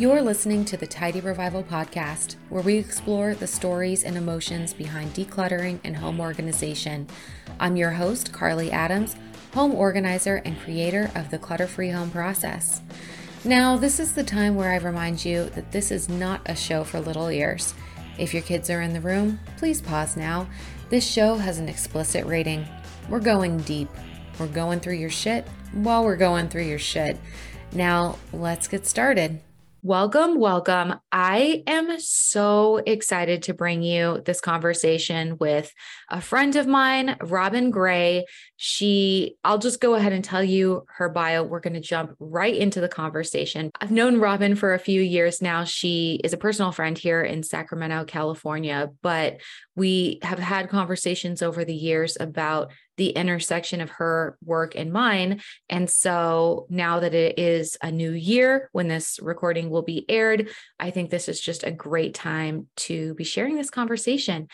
You're listening to the Tidy Revival podcast, where we explore the stories and emotions behind decluttering and home organization. I'm your host, Carly Adams, home organizer and creator of the Clutter Free Home Process. Now, this is the time where I remind you that this is not a show for little ears. If your kids are in the room, please pause now. This show has an explicit rating. We're going deep. We're going through your shit while we're going through your shit. Now, let's get started. Welcome, welcome. I am so excited to bring you this conversation with a friend of mine, Robyn Gray. She, I'll just go ahead and tell you her bio. We're going to jump right into the conversation. I've known Robyn for a few years now. She is a personal friend here in Sacramento, California, but we have had conversations over the years about the intersection of her work and mine. And so now that it is a new year when this recording will be aired, I think this is just a great time to be sharing this conversation.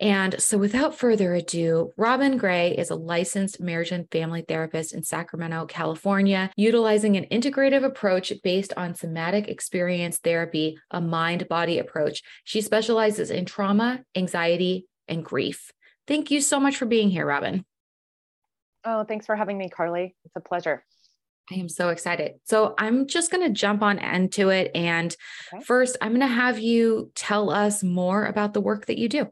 And so, without further ado, Robyn Gray is a licensed marriage and family therapist in Sacramento, California, utilizing an integrative approach based on somatic experience therapy, a mind body approach. She specializes in trauma, anxiety, and grief. Thank you so much for being here, Robyn. Oh, thanks for having me, Carly. It's a pleasure. I am so excited. So I'm just going to jump on into it. And okay. first, I'm going to have you tell us more about the work that you do.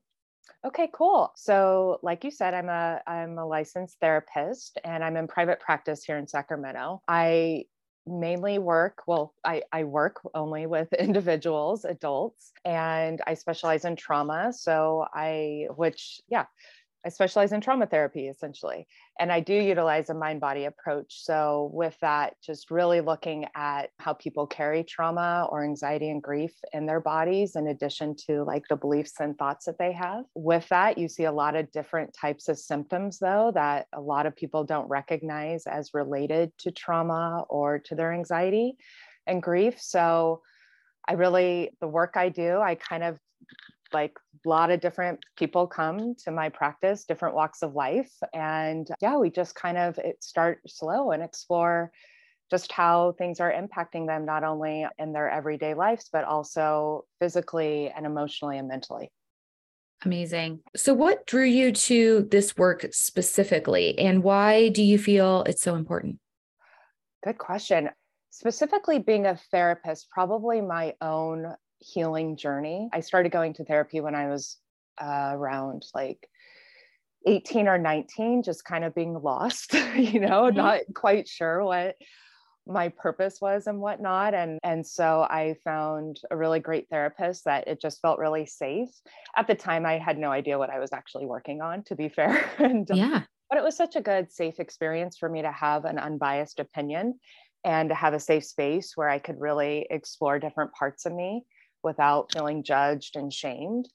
Okay, cool. So, like you said, I'm a I'm a licensed therapist, and I'm in private practice here in Sacramento. I mainly work well I, I work only with individuals adults and i specialize in trauma so i which yeah I specialize in trauma therapy essentially, and I do utilize a mind body approach. So, with that, just really looking at how people carry trauma or anxiety and grief in their bodies, in addition to like the beliefs and thoughts that they have. With that, you see a lot of different types of symptoms, though, that a lot of people don't recognize as related to trauma or to their anxiety and grief. So, I really, the work I do, I kind of like a lot of different people come to my practice different walks of life and yeah we just kind of start slow and explore just how things are impacting them not only in their everyday lives but also physically and emotionally and mentally Amazing. So, what drew you to this work specifically, and why do you feel it's so important? Good question. Specifically, being a therapist, probably my own healing journey. I started going to therapy when I was uh, around like 18 or 19, just kind of being lost, you know, mm-hmm. not quite sure what my purpose was and whatnot. And, and so I found a really great therapist that it just felt really safe. At the time, I had no idea what I was actually working on, to be fair. and, yeah. But it was such a good, safe experience for me to have an unbiased opinion and to have a safe space where I could really explore different parts of me without feeling judged and shamed.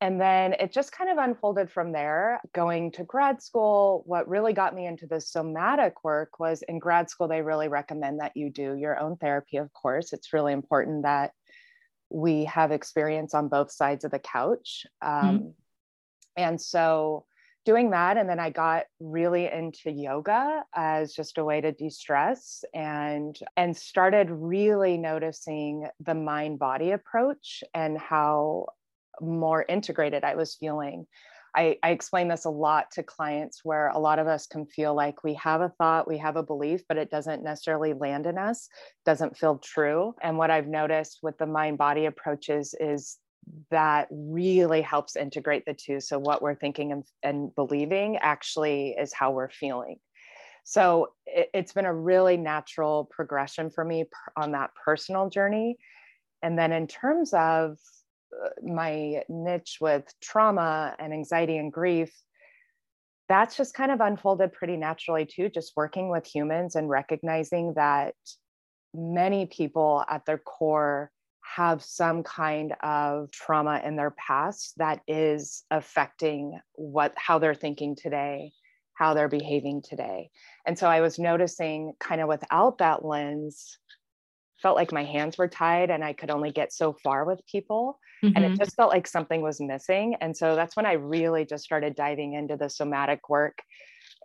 And then it just kind of unfolded from there. Going to grad school, what really got me into the somatic work was in grad school, they really recommend that you do your own therapy, of course. It's really important that we have experience on both sides of the couch. Mm-hmm. Um, mm-hmm. And so doing that and then i got really into yoga as just a way to de-stress and and started really noticing the mind body approach and how more integrated i was feeling I, I explain this a lot to clients where a lot of us can feel like we have a thought, we have a belief, but it doesn't necessarily land in us, doesn't feel true. And what I've noticed with the mind body approaches is that really helps integrate the two. So, what we're thinking and, and believing actually is how we're feeling. So, it, it's been a really natural progression for me on that personal journey. And then, in terms of uh, my niche with trauma and anxiety and grief, that's just kind of unfolded pretty naturally too, just working with humans and recognizing that many people at their core have some kind of trauma in their past that is affecting what how they're thinking today how they're behaving today and so i was noticing kind of without that lens felt like my hands were tied and i could only get so far with people mm-hmm. and it mm-hmm. just felt like something was missing and so that's when i really just started diving into the somatic work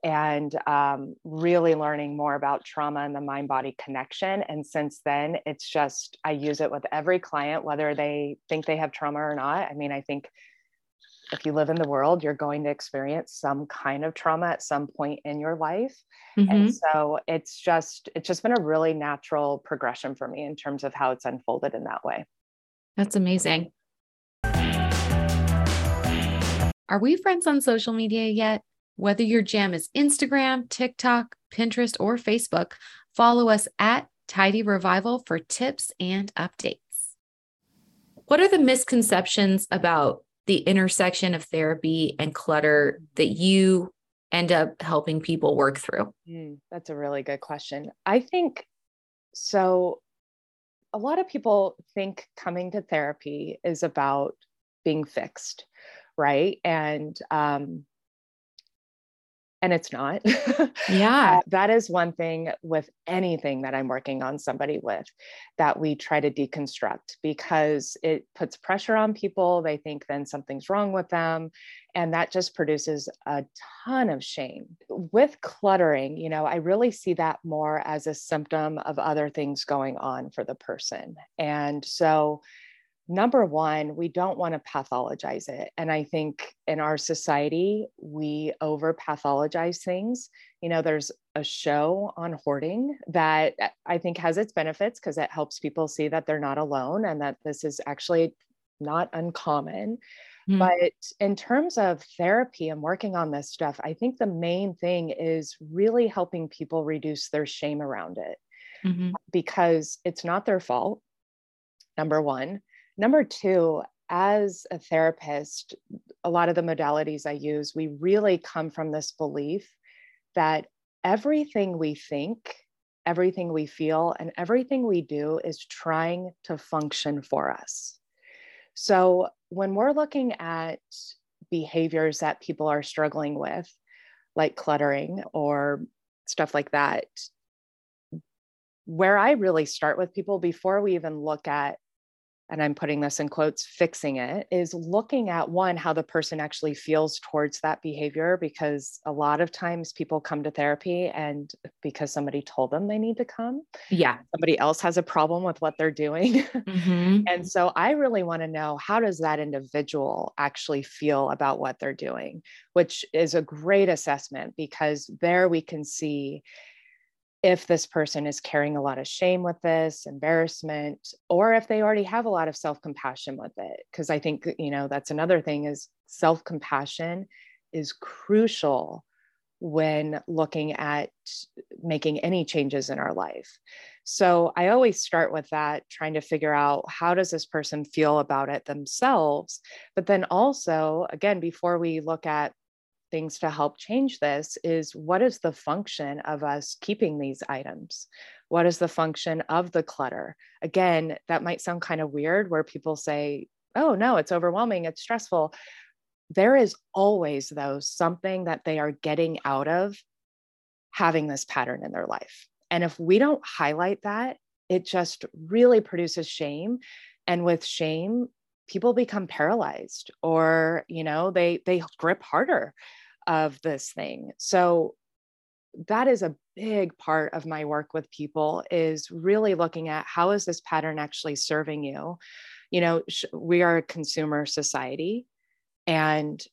and um, really learning more about trauma and the mind body connection. And since then, it's just, I use it with every client, whether they think they have trauma or not. I mean, I think if you live in the world, you're going to experience some kind of trauma at some point in your life. Mm-hmm. And so it's just, it's just been a really natural progression for me in terms of how it's unfolded in that way. That's amazing. Are we friends on social media yet? Whether your jam is Instagram, TikTok, Pinterest, or Facebook, follow us at Tidy Revival for tips and updates. What are the misconceptions about the intersection of therapy and clutter that you end up helping people work through? Mm, that's a really good question. I think so. A lot of people think coming to therapy is about being fixed, right? And um, and it's not. Yeah. uh, that is one thing with anything that I'm working on somebody with that we try to deconstruct because it puts pressure on people. They think then something's wrong with them. And that just produces a ton of shame. With cluttering, you know, I really see that more as a symptom of other things going on for the person. And so, number one, we don't want to pathologize it. And I think in our society, we over pathologize things. You know, there's a show on hoarding that I think has its benefits because it helps people see that they're not alone and that this is actually not uncommon. Mm. But in terms of therapy and working on this stuff, I think the main thing is really helping people reduce their shame around it mm-hmm. because it's not their fault. Number one. Number two, as a therapist, a lot of the modalities I use, we really come from this belief that everything we think, everything we feel, and everything we do is trying to function for us. So when we're looking at behaviors that people are struggling with, like cluttering or stuff like that, where I really start with people before we even look at and I'm putting this in quotes, fixing it is looking at one, how the person actually feels towards that behavior. Because a lot of times people come to therapy and because somebody told them they need to come. Yeah. Somebody else has a problem with what they're doing. Mm-hmm. and so I really want to know how does that individual actually feel about what they're doing, which is a great assessment because there we can see if this person is carrying a lot of shame with this, embarrassment, or if they already have a lot of self compassion with it. Because I think, you know, that's another thing is self compassion is crucial when looking at making any changes in our life. So I always start with that, trying to figure out how does this person feel about it themselves. But then also, again, before we look at things to help change this is what is the function of us keeping these items? What is the function of the clutter? Again, that might sound kind of weird where people say, oh, no, it's overwhelming, it's stressful. There is always, though, something that they are getting out of having this pattern in their life. And if we don't highlight that, it just really produces shame. And with shame, people become paralyzed or you know they they grip harder of this thing. So that is a big part of my work with people is really looking at how is this pattern actually serving you you know sh- we are a consumer society and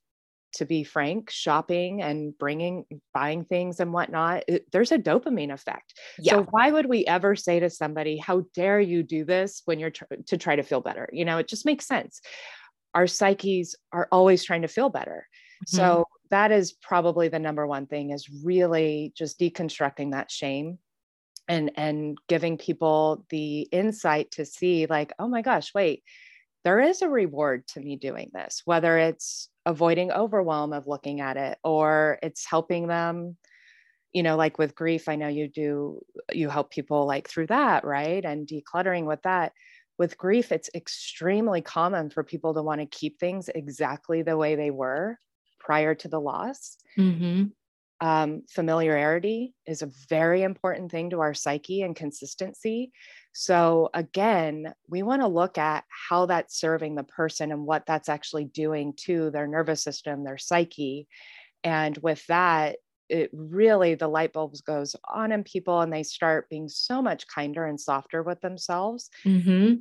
to be frank shopping and bringing buying things and whatnot it, there's a dopamine effect yeah. so why would we ever say to somebody how dare you do this when you're tr- to try to feel better you know it just makes sense our psyches are always trying to feel better mm-hmm. so that is probably the number one thing is really just deconstructing that shame and and giving people the insight to see like oh my gosh wait there is a reward to me doing this whether it's avoiding overwhelm of looking at it or it's helping them you know like with grief i know you do you help people like through that right? And decluttering with that. With grief it's extremely common for people to want to keep things exactly the way they were prior to the loss. Mm-hmm. Um, familiarity is a very important thing to our psyche and consistency. So, again, we want to look at how that's serving the person and what that's actually doing to their nervous system, their psyche. And with that, it really the light bulbs goes on in people and they start being so much kinder and softer with themselves mm-hmm.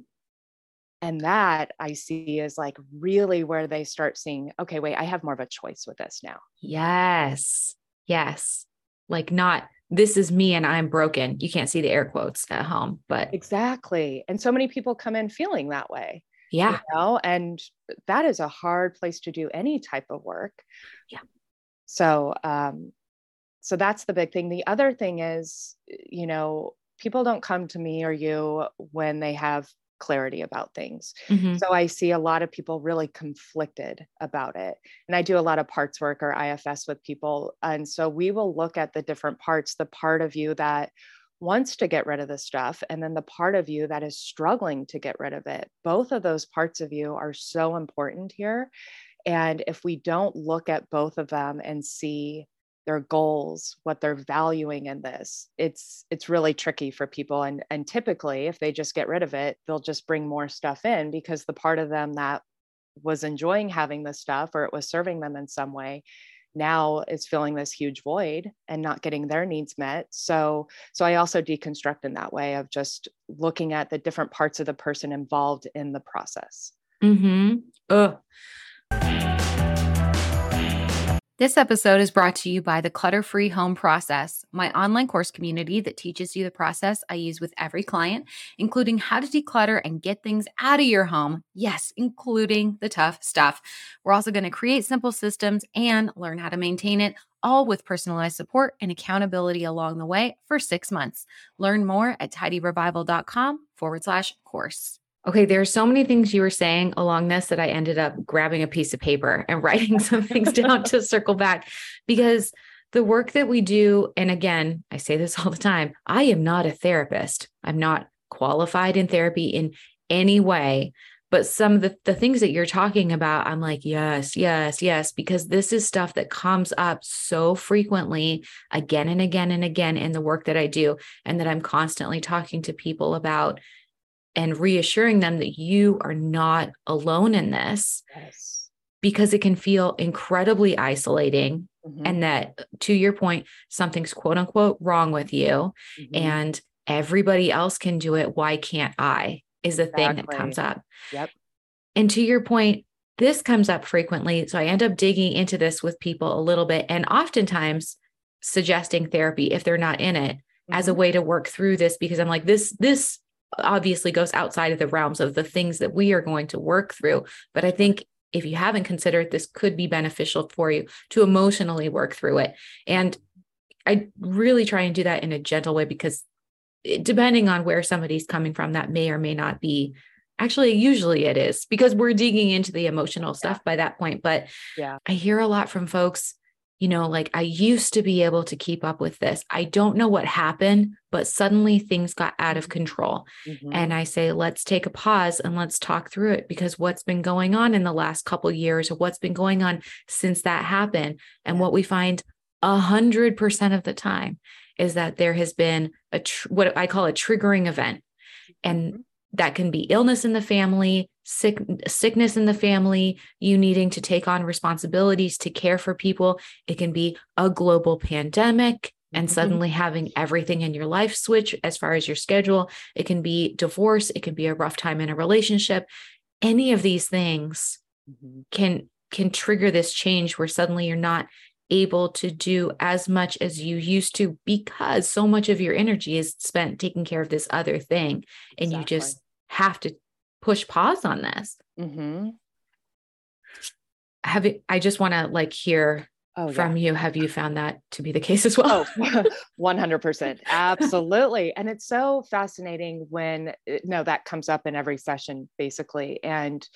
And that i see is like really where they start seeing okay wait i have more of a choice with this now. Yes yes. Like not this is me and i'm broken. You can't see the air quotes at home but exactly and so many people come in feeling that way yeah. you know and that is a hard place to do any type of work. Yeah. So um so that's the big thing. The other thing is you know people don't come to me or you when they have clarity about things. Mm-hmm. So I see a lot of people really conflicted about it. And I do a lot of parts work or IFS with people. And so we will look at the different parts, the part of you that wants to get rid of the stuff, and then the part of you that is struggling to get rid of it. Both of those parts of you are so important here. And if we don't look at both of them and see their goals what they're valuing in this it's it's really tricky for people and and typically if they just get rid of it they'll just bring more stuff in because the part of them that was enjoying having this stuff or it was serving them in some way now is filling this huge void and not getting their needs met so so i also deconstruct in that way of just looking at the different parts of the person involved in the process mm-hmm. Ugh. This episode is brought to you by the Clutter Free Home Process, my online course community that teaches you the process I use with every client, including how to declutter and get things out of your home. Yes, including the tough stuff. We're also going to create simple systems and learn how to maintain it, all with personalized support and accountability along the way for six months. Learn more at tidyrevival.com forward slash course. Okay, there are so many things you were saying along this that I ended up grabbing a piece of paper and writing some things down to circle back because the work that we do, and again, I say this all the time I am not a therapist. I'm not qualified in therapy in any way. But some of the, the things that you're talking about, I'm like, yes, yes, yes, because this is stuff that comes up so frequently again and again and again in the work that I do, and that I'm constantly talking to people about and reassuring them that you are not alone in this yes. because it can feel incredibly isolating mm-hmm. and that to your point something's quote unquote wrong with you mm-hmm. and everybody else can do it why can't i is the exactly. thing that comes up yep and to your point this comes up frequently so i end up digging into this with people a little bit and oftentimes suggesting therapy if they're not in it mm-hmm. as a mm-hmm. way to work through this because i'm like this this obviously goes outside of the realms of the things that we are going to work through. But I think if you haven't considered this could be beneficial for you to emotionally work through it. And I really try and do that in a gentle way because depending on where somebody's coming from, that may or may not be actually usually it is because we're digging into the emotional stuff by that point. But yeah, I hear a lot from folks you know, like I used to be able to keep up with this. I don't know what happened, but suddenly things got out of control. Mm-hmm. And I say, let's take a pause and let's talk through it because what's been going on in the last couple years or what's been going on since that happened. And what we find a hundred percent of the time is that there has been a tr- what I call a triggering event. And mm-hmm that can be illness in the family, sick, sickness in the family, you needing to take on responsibilities to care for people. It can be a global pandemic and mm-hmm. suddenly having everything in your life switch as far as your schedule. It can be divorce, it can be a rough time in a relationship. Any of these things mm-hmm. can can trigger this change where suddenly you're not able to do as much as you used to because so much of your energy is spent taking care of this other thing and exactly. you just have to push pause on this. Mm-hmm. Have it, I just want to like hear oh, from yeah. you. Have you found that to be the case as well? Oh, 100%. Absolutely. And it's so fascinating when, eh, no, that comes up in every session basically. And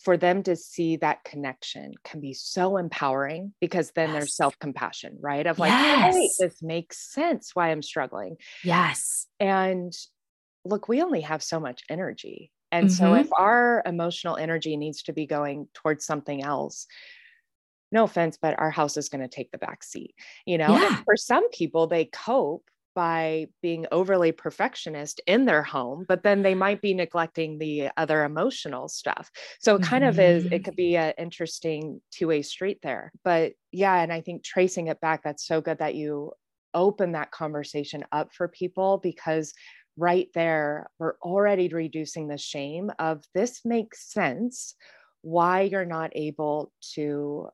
for them to see that connection can be so empowering because then yes. there's self-compassion, right? Of like, yes. hey, this makes sense why I'm struggling. Yes. And look, we only have so much energy. And mm-hmm. so if our emotional energy needs to be going towards something else, no offense, but our house is going to take the back seat, you know? Yeah. for some people, they cope by being overly perfectionist in their home, but then they might be neglecting the other emotional stuff. So it kind mm-hmm. of is, it mm-hmm. could be an interesting two way street there. But yeah, and I think tracing it back, that's so good that you open that conversation up for people because right there, we're already reducing the shame of this makes sense why you're not able to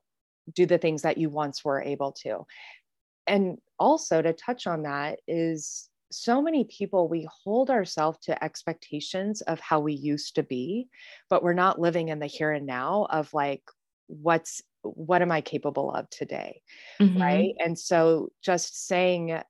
do the things that you once were able to. And also to touch on that is so many people we hold ourselves to expectations of how we used to be but we're not living in the here and now of like what's what am i capable of today mm-hmm. right and so just saying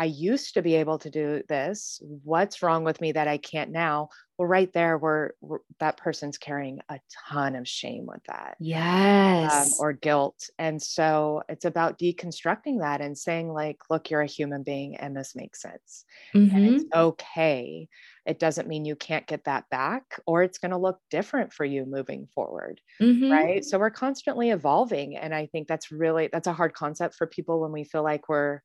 I used to be able to do this. What's wrong with me that I can't now? Well, right there, we're that person's carrying a ton of shame with that. Um, yes. Um, or guilt. And so it's about deconstructing that and saying, like, look, you're a human being and this makes sense. Mm-hmm. And it's mm-hmm. okay. It doesn't mean you can't get that back or it's going to look different for you moving forward. Mm-hmm. Right. So we're constantly evolving. And I think that's really, that's a hard concept for people when we feel like we're,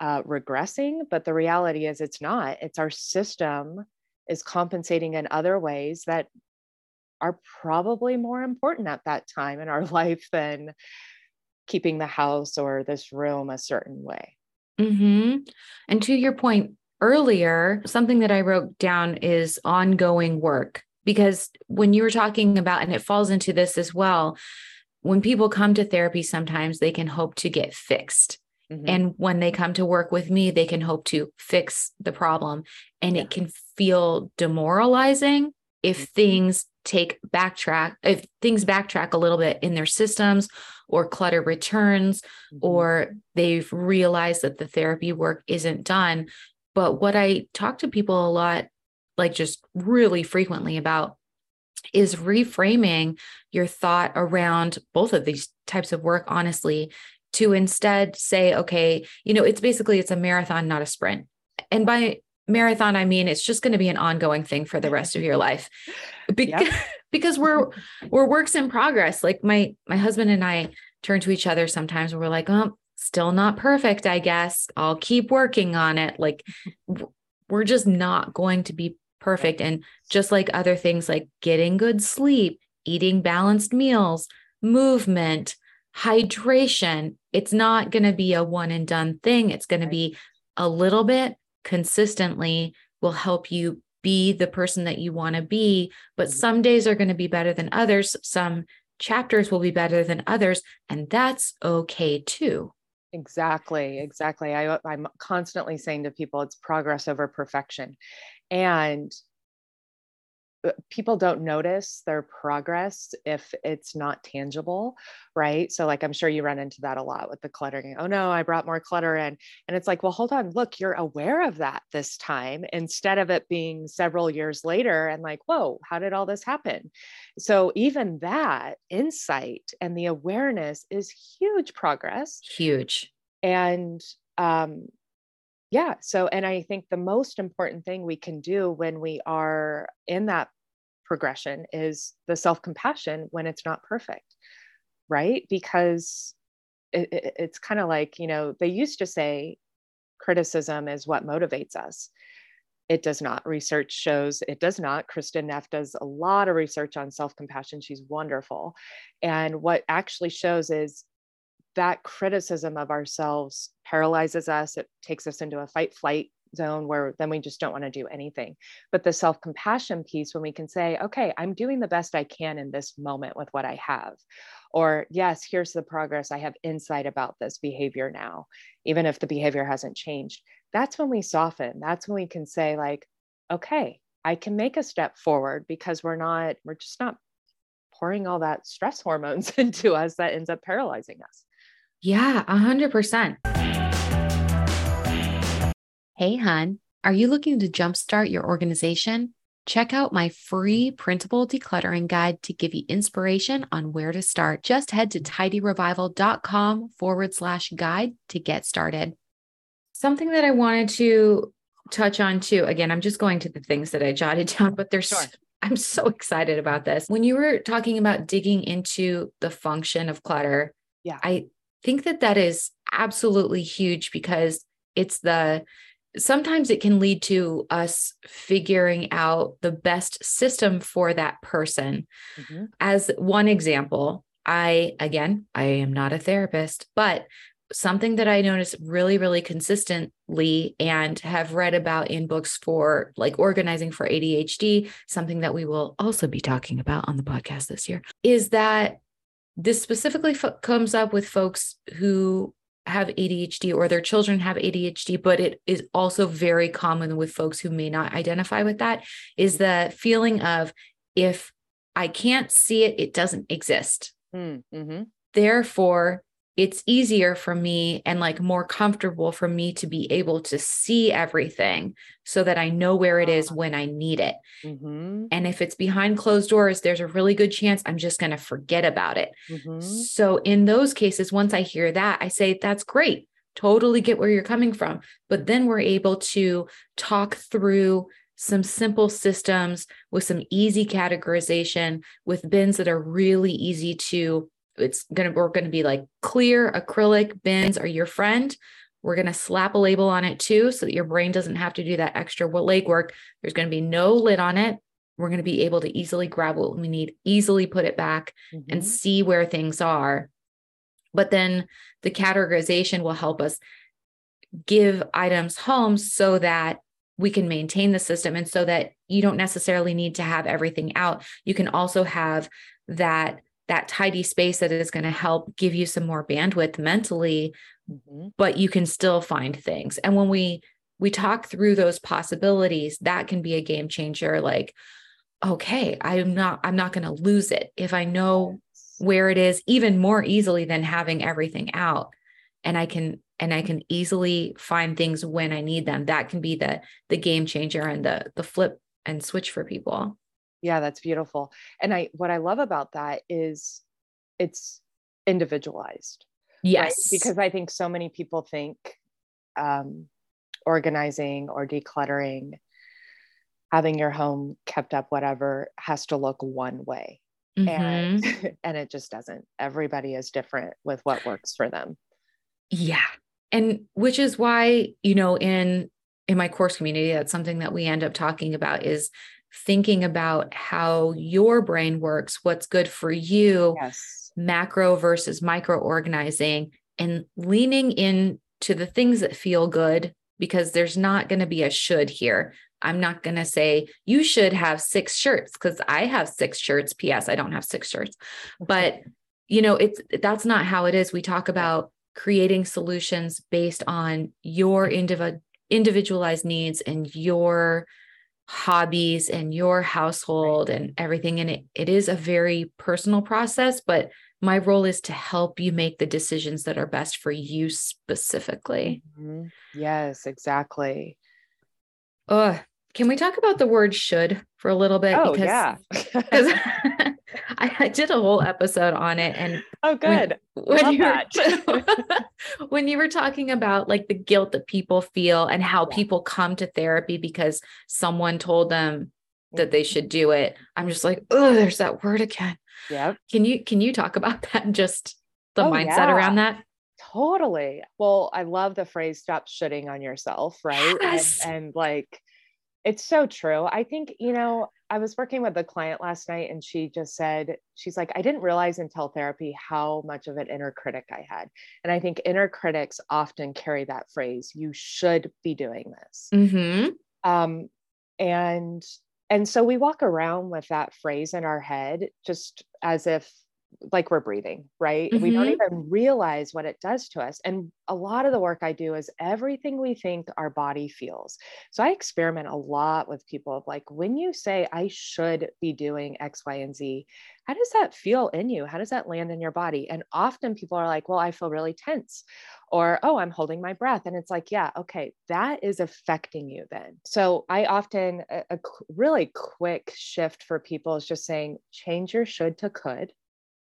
uh, regressing, but the reality is it's not. It's our system is compensating in other ways that are probably more important at that time in our life than keeping the house or this room a certain way. Mm-hmm. And to your point earlier, something that I wrote down is ongoing work. Because when you were talking about, and it falls into this as well, when people come to therapy, sometimes they can hope to get fixed. Mm-hmm. And when they come to work with me, they can hope to fix the problem. And yeah. it can feel demoralizing if mm-hmm. things take backtrack, if things backtrack a little bit in their systems or clutter returns, mm-hmm. or they've realized that the therapy work isn't done. But what I talk to people a lot, like just really frequently about, is reframing your thought around both of these types of work honestly to instead say okay you know it's basically it's a marathon not a sprint. And by marathon i mean it's just going to be an ongoing thing for the rest of your life. Be- yep. because we're we're works in progress. Like my my husband and i turn to each other sometimes we're like oh still not perfect i guess. I'll keep working on it. Like we're just not going to be perfect. And just like other things like getting good sleep eating balanced meals movement hydration it's not going to be a one and done thing. It's going to be a little bit consistently will help you be the person that you want to be. But mm-hmm. some days are going to be better than others. Some chapters will be better than others and that's okay too. Exactly exactly. I, i'm constantly saying to people it's progress over perfection. And people don't notice their progress if it's not tangible right? So like i'm sure you run into that a lot with the cluttering. Oh no i brought more clutter in. And it's like well hold on. Look you're aware of that this time instead of it being several years later and like whoa how did all this happen? So even that insight and the awareness is huge progress. Huge. And um yeah so and i think the most important thing we can do when we are in that progression is the self-compassion when it's not perfect right? Because it, it, it's kind of like you know they used to say criticism is what motivates us. It does not. Research shows it does not. Kristin neff does a lot of research on self-compassion. She's wonderful. And what actually shows is that criticism of ourselves paralyzes us. It takes us into a fight flight zone where then we just don't want to do anything. But the self compassion piece, when we can say, okay, I'm doing the best I can in this moment with what I have. Or, yes, here's the progress. I have insight about this behavior now, even if the behavior hasn't changed. That's when we soften. That's when we can say, like, okay, I can make a step forward because we're not, we're just not pouring all that stress hormones into us that ends up paralyzing us. Yeah, a hundred percent. Hey, hun, are you looking to jumpstart your organization? Check out my free printable decluttering guide to give you inspiration on where to start. Just head to tidyrevival.com forward slash guide to get started. Something that I wanted to touch on too. Again, I'm just going to the things that I jotted down, but there's sure. I'm so excited about this. When you were talking about digging into the function of clutter, yeah. I think that that is absolutely huge because it's the sometimes it can lead to us figuring out the best system for that person. Mm-hmm. As one example, I, again, I am not a therapist, but something that I notice really, really consistently and have read about in books for like organizing for ADHD, something that we will also be talking about on the podcast this year, is that this specifically f- comes up with folks who have ADHD or their children have ADHD, but it is also very common with folks who may not identify with that is the feeling of if I can't see it, it doesn't exist. Mm, mm-hmm. Therefore, it's easier for me and like more comfortable for me to be able to see everything so that I know where it is when I need it. Mm-hmm. And if it's behind closed doors, there's a really good chance I'm just going to forget about it. Mm-hmm. So, in those cases, once I hear that, I say, that's great. Totally get where you're coming from. But then we're able to talk through some simple systems with some easy categorization with bins that are really easy to it's gonna we're gonna be like clear acrylic bins are your friend. We're going to slap a label on it too so that your brain doesn't have to do that extra legwork. There's going to be no lid on it. We're going to be able to easily grab what we need easily put it back mm-hmm. and see where things are. But then the categorization will help us give items home so that we can maintain the system and so that you don't necessarily need to have everything out. You can also have that that tidy space that is going to help give you some more bandwidth mentally mm-hmm. but you can still find things. And when we we talk through those possibilities that can be a game changer like okay i'm not i'm not going to lose it. If i know where it is even more easily than having everything out and i can and i can easily find things when i need them that can be the the game changer and the the flip and switch for people yeah, that's beautiful. And I what I love about that is it's individualized. Yes. Right? Because I think so many people think um, organizing or decluttering, having your home kept up, whatever, has to look one way. Mm-hmm. And and it just doesn't. Everybody is different with what works for them. Yeah. And which is why, you know, in in my course community, that's something that we end up talking about is thinking about how your brain works, what's good for you, yes. macro versus micro organizing, and leaning in to the things that feel good because there's not going to be a should here. I'm not going to say you should have six shirts because I have six shirts. P.S. I don't have six shirts, but you know, it's that's not how it is. We talk about creating solutions based on your individual individualized needs and your hobbies and your household and everything and it, it is a very personal process but my role is to help you make the decisions that are best for you specifically. Mm-hmm. yes exactly. Oh can we talk about the word should for a little bit oh because, yeah. because I, I, did a whole episode on it and oh good. when, when you were, when you were talking about like the guilt that people feel and how yeah. people come to therapy because someone told them that mm. they should do it i'm just like oh there's that word again. Yeah can you can you talk about that and just the oh, mindset yeah. around that? Totally. Well i love the phrase stop shitting on yourself right? Yes. and, and like it's so true. I think, you know, I was working with a client last night and she just said, she's like, I didn't realize until therapy how much of an inner critic I had. And I think inner critics often carry that phrase, you should be doing this. Mm-hmm. Um, and and so we walk around with that phrase in our head just as if like we're breathing, right? Mm-hmm. We don't mm-hmm. even realize what it does to us. And a lot of the work I do is everything we think our body feels. So I experiment a lot with people of like, when you say, I should be doing X, Y, and Z, how does that feel in you? How does that land in your body? And often people are like, well, I feel really tense or oh i'm holding my breath and it's like yeah okay that is affecting you then so i often a, a, really quick shift for people is just saying change your should to could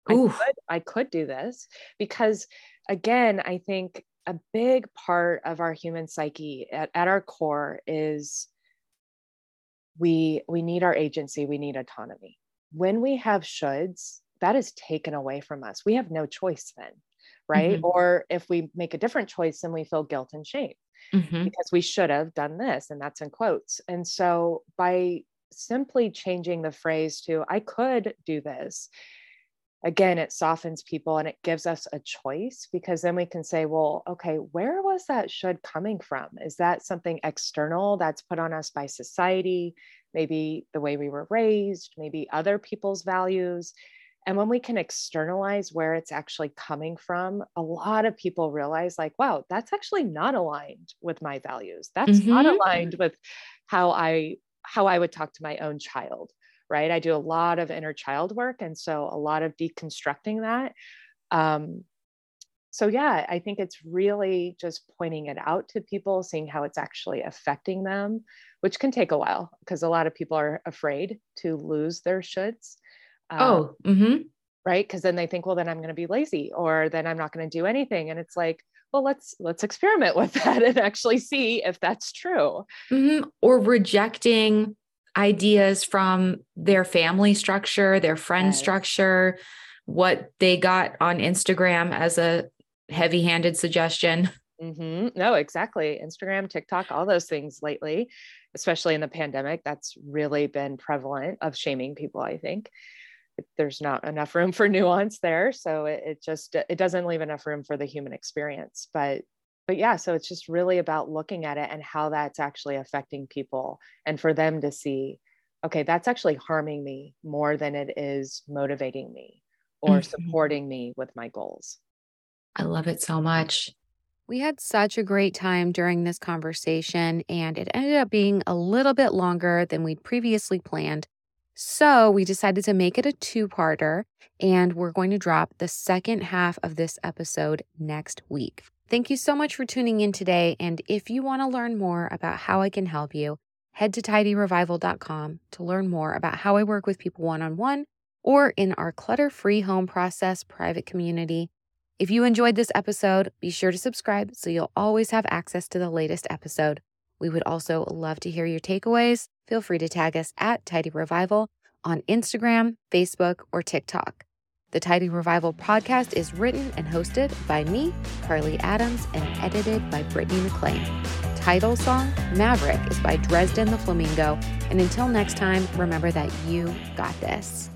I could, I could do this because again, I think a big part of our human psyche at, at our core is we we need our agency, we need autonomy. When we have shoulds, that is taken away from us. We have no choice then, right? Mm-hmm. Or if we make a different choice, then we feel guilt and shame. mm-hmm. because we should have done this. And that's in quotes. And so by simply changing the phrase to, I could do this, again, it softens people and it gives us a choice because then we can say, well, okay, where was that should coming from? Is that something external that's put on us by society? Maybe the way we were raised, maybe other people's values. And when we can externalize where it's actually coming from, a lot of people realize, like, wow, that's actually not aligned with my values. That's mm-hmm. not aligned with how I how I would talk to my own child right? I do a lot of inner child work. And so a lot of deconstructing that. Um, so, yeah, I think it's really just pointing it out to people, seeing how it's actually affecting them, which can take a while because a lot of people are afraid to lose their shoulds. Um, oh, mm-hmm. right. Because then they think, well, then I'm going to be lazy or then I'm not going to do anything. And it's like, well let's let's experiment with that and actually see if that's true mm-hmm. or rejecting ideas from their family structure, their friend yes. structure, what they got on Instagram as a heavy handed suggestion. Mm-hmm. No, exactly. Instagram, TikTok, all those things lately, especially in the pandemic, that's really been prevalent of shaming people, I think. There's not enough room for nuance there. So it, it just, it doesn't leave enough room for the human experience. But but yeah, so it's just really about looking at it and how that's actually affecting people and for them to see, okay, that's actually harming me more than it is motivating me or mm-hmm. supporting me with my goals. I love it so much. We had such a great time during this conversation, and it ended up being a little bit longer than we'd previously planned. So we decided to make it a two parter, and we're going to drop the second half of this episode next week. Thank you so much for tuning in today. And if you want to learn more about how I can help you, head to tidyrevival.com to learn more about how I work with people one on one or in our clutter free home process private community. If you enjoyed this episode, be sure to subscribe so you'll always have access to the latest episode. We would also love to hear your takeaways. Feel free to tag us at Tidy Revival on Instagram, Facebook, or TikTok. The Tidy Revival podcast is written and hosted by me, Carly Adams, and edited by Brittany McLean. Title song, Maverick, is by Dresden the Flamingo. And until next time, remember that you got this.